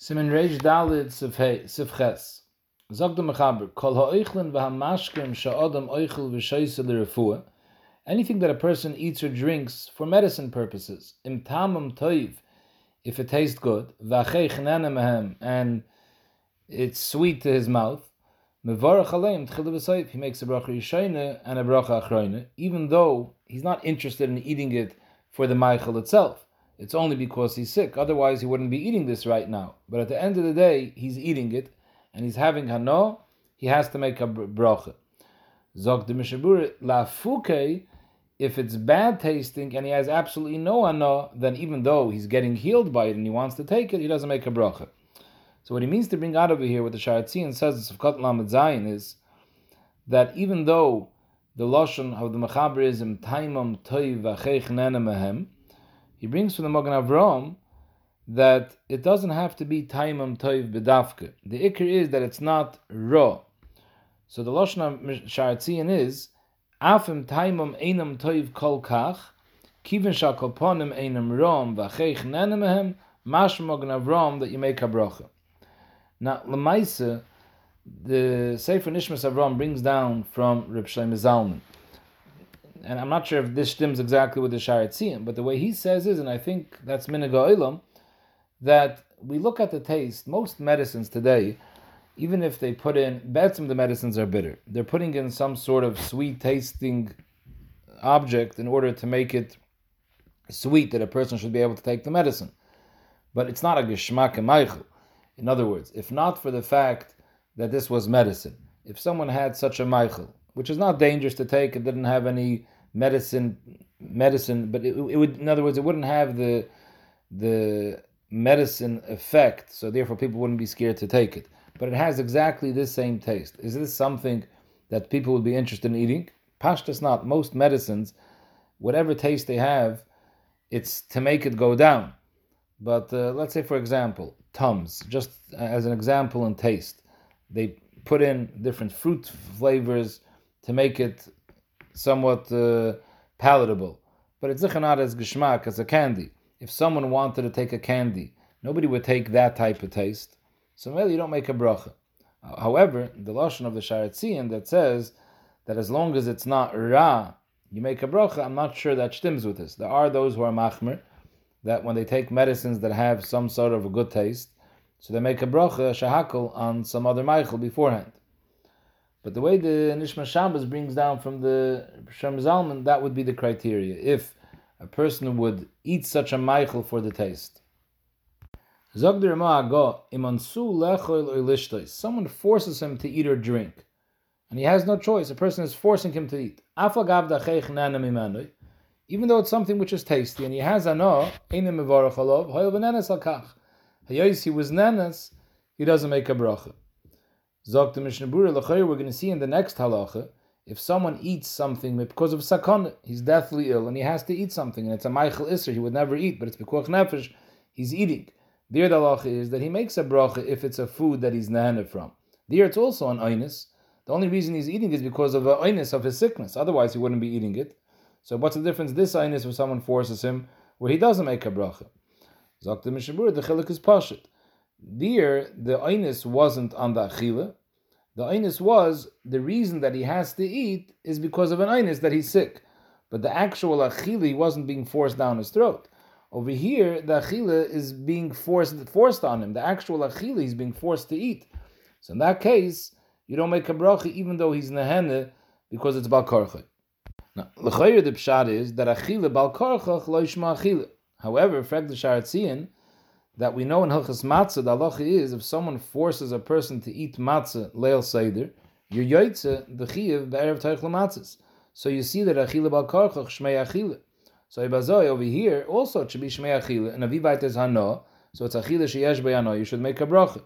Simen Reish Dalit. Zog Mechaber, Kol ha'oichlin v'hamashkim sha'odam. Anything that a person eats or drinks for medicine purposes, im tamam toiv, if it tastes good, v'achei chnana mehem, and it's sweet to his mouth, mevarach aleim tchil v'soif, he makes a bracha yishayne and a bracha achroine, even though he's not interested in eating it for the meichel itself. It's only because he's sick. Otherwise, he wouldn't be eating this right now. But at the end of the day, he's eating it, and he's having hano. He has to make a bracha. Zog de mishabur la fuke. If it's bad tasting and he has absolutely no hano, then even though he's getting healed by it and he wants to take it, he doesn't make a bracha. So what he means to bring out over here, what the Sharatzian says of Kot Lamed Zayin is that even though the lashon of the mechaber is im taimam he brings from the Magen Avram that it doesn't have to be taimam toiv bedafke. The ikr is that it's not raw. So the lashon sharatzian is afim taimam einam toiv kol kach kivin shakoponim einam rom v'cheich nenemehem mash Magen Avram that you make a bracha. Now lemaisa, the Sefer Nishmas Avram brings down from Reb Shlomo Zalman and I'm not sure if this stems exactly with the Sharetziim, but the way he says is, and I think that's Minaga Ilam, that we look at the taste, most medicines today, even if they put in, betzim the medicines are bitter. They're putting in some sort of sweet tasting object in order to make it sweet that a person should be able to take the medicine. But it's not a geshmak and In other words, if not for the fact that this was medicine, if someone had such a meichel, which is not dangerous to take. It didn't have any medicine, medicine, but it, it would, in other words, it wouldn't have the the medicine effect. So therefore, people wouldn't be scared to take it. But it has exactly this same taste. Is this something that people would be interested in eating? Pashtas not. Most medicines, whatever taste they have, it's to make it go down. But uh, let's say, for example, Tums, just as an example in taste, they put in different fruit flavors to make it somewhat uh, palatable. But it's not as geschmack as a candy. If someone wanted to take a candy, nobody would take that type of taste. So really, you don't make a bracha. However, the lashon of the Sharetzian that says that as long as it's not ra, you make a bracha. I'm not sure that stems with this. There are those who are machmer that when they take medicines that have some sort of a good taste, so they make a bracha shahakal on some other meichel beforehand. But the way the Nishma Shabbos brings down from the Shem Zalman, that would be the criteria. If a person would eat such a meichel for the taste. Someone forces him to eat or drink, and he has no choice. A person is forcing him to eat. Even though it's something which is tasty, and he has ano, he was nenes, he doesn't make a bracha. Zog the Mishnah we're going to see in the next halacha, if someone eats something because of sakon, he's deathly ill and he has to eat something, and it's a meichel Isser, he would never eat, but it's Pekuach Nefesh, he's eating. There the halacha is that he makes a bracha if it's a food that he's nahana from. There it's also an oinus. The only reason he's eating is because of the oinus of his sickness. Otherwise, he wouldn't be eating it. So what's the difference? This oinus if someone forces him where he doesn't make a bracha. Zok the Mishabur, the chilik is pashit. There, the oinus wasn't on the achila, the einus was the reason that he has to eat is because of an einus that he's sick. But the actual achila wasn't being forced down his throat. Over here, the achila is being forced forced on him. The actual achila is being forced to eat. So in that case, you don't make a bracha even though he's nehene because it's bal karcha. Now, the pshat is that achila bal karcha lo achila. However, frag the sharatzian, that we know in Hilchas Matzah, the halacha is if someone forces a person to eat matzah leil seder, you're yoitze the chiyav be'erev teich matzahs. So you see that achila bal karchach shmei achila. So ibazoi over here also it should be shmei achila and avivait is hano, so it's achila sheyesh b'yano. You should make a bracha.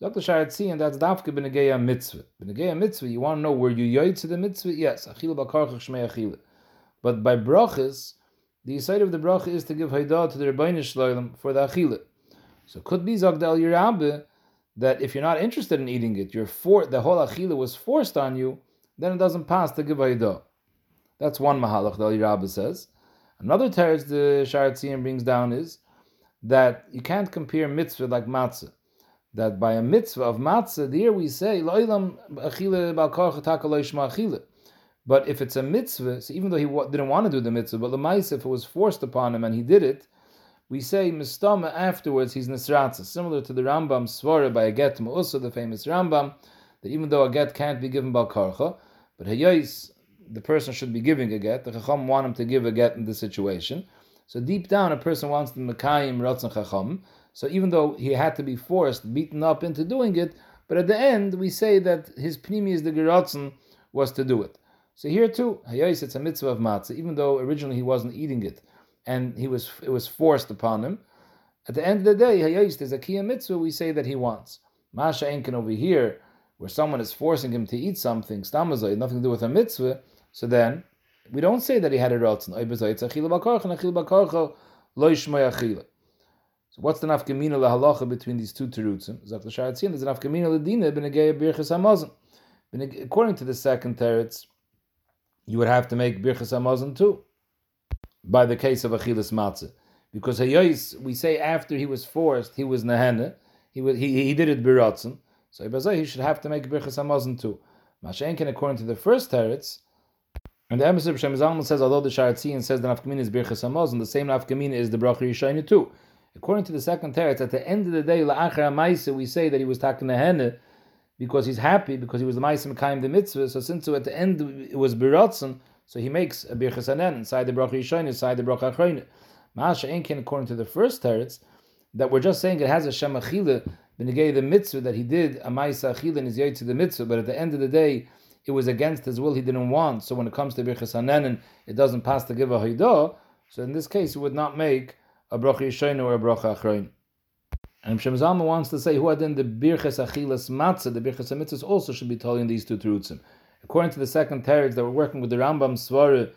Dr. Sharetzi, and that's dafke b'negeya mitzvah. B'negeya mitzvah, you want to know where you yoitze the mitzvah? Yes, achila bal karchach shmei achila. But by brachas, the side of the bracha is to give haydah to the Rebbeinu Shloim for the achila. So could be Zagdal Yirabe that if you're not interested in eating it, you're for the whole achila was forced on you, then it doesn't pass to give haydah. That's one mahalach that Yirabe says. Another teretz the Sharetzian brings down is that you can't compare mitzvah like matzah. That by a mitzvah of matzah, there we say, But if it's a mitzvah, so even though he didn't want to do the mitzvah, but the if it was forced upon him and he did it, we say mistama afterwards he's nisratza, similar to the Rambam svara by a get also the famous Rambam, that even though a get can't be given by karcha, but hayais the person should be giving a get. The chacham want him to give a get in this situation. So deep down, a person wants the mekayim ratzon chacham. So even though he had to be forced, beaten up into doing it, but at the end we say that his pnimi is the geratzon was to do it. So here too, hayais it's a mitzvah of matzah, even though originally he wasn't eating it and he was it was forced upon him. At the end of the day, hayos there's a kiyah mitzvah we say that he wants. Masha Enkin over here, where someone is forcing him to eat something, stamazay, nothing to do with a mitzvah. So then we don't say that he had a rotzen. So what's the nafkamina lahalacha between these two terutzim? There's a nafkamina ladina hamazon. According to the second teretz, you would have to make birchas hamazon too by the case of Achilas Matzah. Because Hayois, we say after he was forced, he was Nehene, he, was, he, he did it Biratzen, so he should have to make Birchas Hamazon too. Mashenkin, according to the first teretz, and the Emes of Shem Zalman says, although the Sharatzian says the Nafkamina is Birchas Hamazon, the same Nafkamina is the Bracha Yishayna too. According to the second teretz, at the end of the day, La'achar HaMaisa, we say that he was taken Nehene, because he's happy, because he was the Maisa Mekayim the Mitzvah, so since at the end it was Biratzen, so he makes a birchas inside the bracha yishayin, inside the bracha achroin. Masha Enkin, according to the first teretz, that we're just saying it has a shem achila, b'negei the mitzvah that he did a ma'isa achila in his to the mitzvah, but at the end of the day, it was against his will, he didn't want. So when it comes to birchas anen, it doesn't pass to give a haidah. So in this case, he would not make a bracha yishayin or a bracha achroin. And Shem Zalman wants to say, who then the birchas achilas matzah, the birchas mitzvahs also should be told in these two terutzim according to the second teretz that we're working with the Rambam Svara,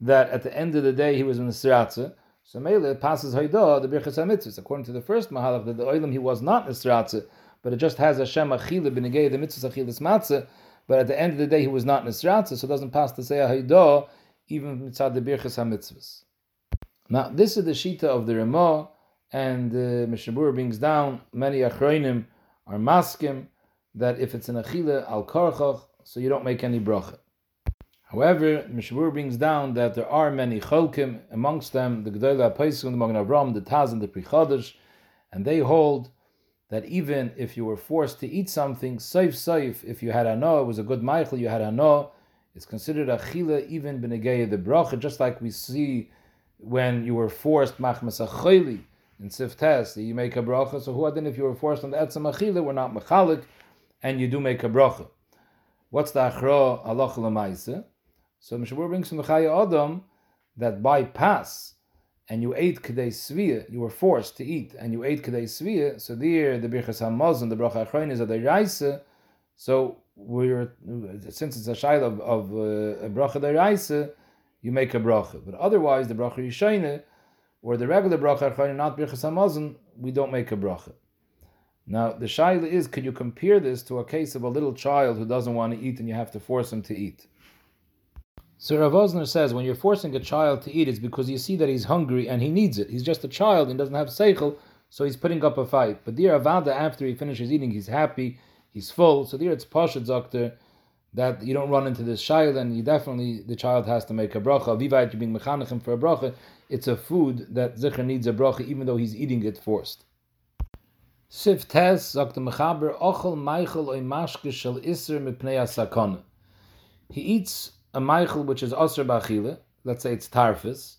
that at the end of the day he was in the Siratza. So Mele passes Haidah, the Birchas HaMitzvahs. According to the first Mahalach, that the Oilam he was not in the Siratza, but it just has Hashem Achila b'negei the Mitzvahs Achilas Matzah, but at the end of the day he was not in the Siratza, so it doesn't pass to say Haidah, even mitzad the Birchas HaMitzvahs. Now, this is the Shita of the Ramah, and uh, Mishabur brings down many Achroinim are maskim that if it's an Achila al Karchach, so you don't make any bracha. However, Mishmur brings down that there are many cholkim, amongst them the Gedolah Paisum, the Magen Avram, the Taz, and the Prichadish, and they hold that even if you were forced to eat something, saif saif, if you had ano, it was a good meichel, you had ano, it's considered a chila even b'negei the bracha, just like we see when you were forced machmas achayli in siftes, you make a bracha. So who then if you were forced on the etzam achila, we're not mechalik, and you do make a bracha. What's the achra halach lemaise? So Mishabur brings from the Chaya Adam that by pass and you ate kedei svia, you were forced to eat, and you ate kedei svia. So there, the birchas hamazon, the bracha achroin is a deraisa. So we're since it's a shaila of, of uh, a bracha deraisa, you make a bracha. But otherwise, the bracha yishayne or the regular bracha not birchas hamazon, we don't make a bracha. Now, the shaila is, could you compare this to a case of a little child who doesn't want to eat and you have to force him to eat? So Rav Osner says, when you're forcing a child to eat, it's because you see that he's hungry and he needs it. He's just a child and doesn't have seichel, so he's putting up a fight. But dear Avada, after he finishes eating, he's happy, he's full. So there it's Pashat Doctor that you don't run into this child, and you definitely, the child has to make a bracha. Vivayat, you being mechanechim for a bracha. It's a food that Zikr needs a bracha even though he's eating it forced. Sif Tes sagt Mechaber Ochel Meichel oi Maschke shel Isser mipnei Asakon. He eats a Meichel which is Asr Bachile, let's say it's Tarfis,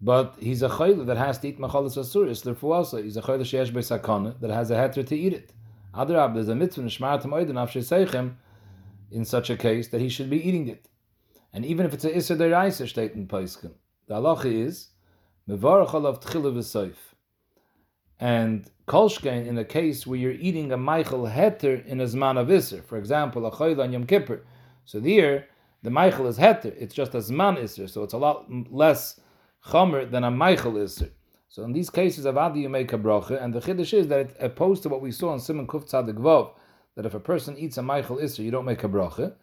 but he's a Chayla that has to eat Machalis Asuris, therefore also he's a Chayla Sheesh Sakon that has a heter to eat it. Adrab, there's a mitzvah Nishmaratam Oiden Afshe Seichem in such a case that he should be eating it. And even if it's a Isser Deraisa state in Paiskim, the halacha is Mevarach alav Tchila V'Soif. And kolshkein in a case where you're eating a meichel heter in a zman of iser, for example, a choyla on Yom Kippur. So there, the meichel is heter, it's just a zman iser, so it's a lot less chomer than a meichel iser. So in these cases, avadi you make a bracha, and the chiddush is that opposed to what we saw in Simon Kuf Tzadik Vov, that if a person eats a meichel iser, you don't make a bracha.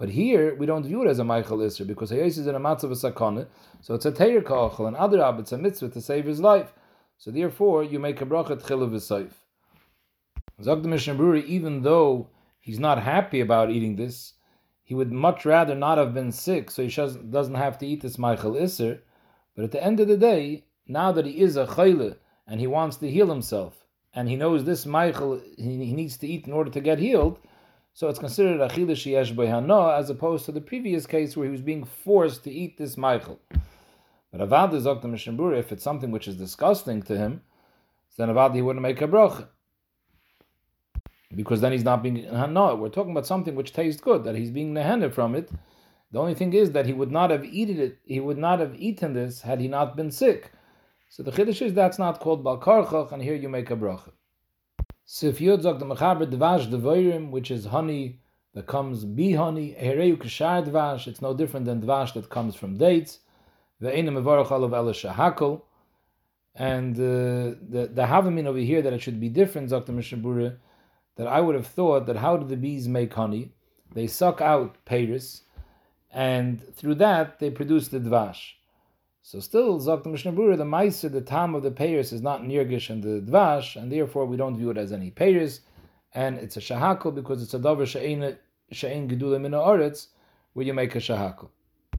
But here we don't view it as a meichel Isser because Hayes is in a matzav of sakana, so it's a teir kachal, and other it's a mitzvah to save his life. So therefore, you make a bracha tchila v'soif. Zog the even though he's not happy about eating this, he would much rather not have been sick, so he doesn't have to eat this meichel Isser. But at the end of the day, now that he is a chayle and he wants to heal himself, and he knows this meichel he, he needs to eat in order to get healed, so it's considered achila sheyesh as opposed to the previous case where he was being forced to eat this meichel. But Avad is Mishnah if it's something which is disgusting to him, then Avad he wouldn't make a bracha because then he's not being hana. We're talking about something which tastes good, that he's being nehene from it. The only thing is that he would not have eaten it. He would not have eaten this had he not been sick. So the chiddush is that's not called balkarchach, and here you make a bracha. So if you zog the mechaber dvash devoirim, which is honey that comes be honey, hereu kashar dvash, it's no different than dvash that comes from dates. The enim mevarach alav shahakol. And uh, the the havamin over here that it should be different, Dr. Mishnah that I would have thought that how do the bees make honey? They suck out Paris, and through that they produce the dvash. So still, Zok the Mishnah the Meiser, the Tam of the Paris is not Nirgish and the Dvash, and therefore we don't view it as any Paris, and it's a Shahakal because it's a Dover She'en Gedulim in Oretz, where you make a Shahakal.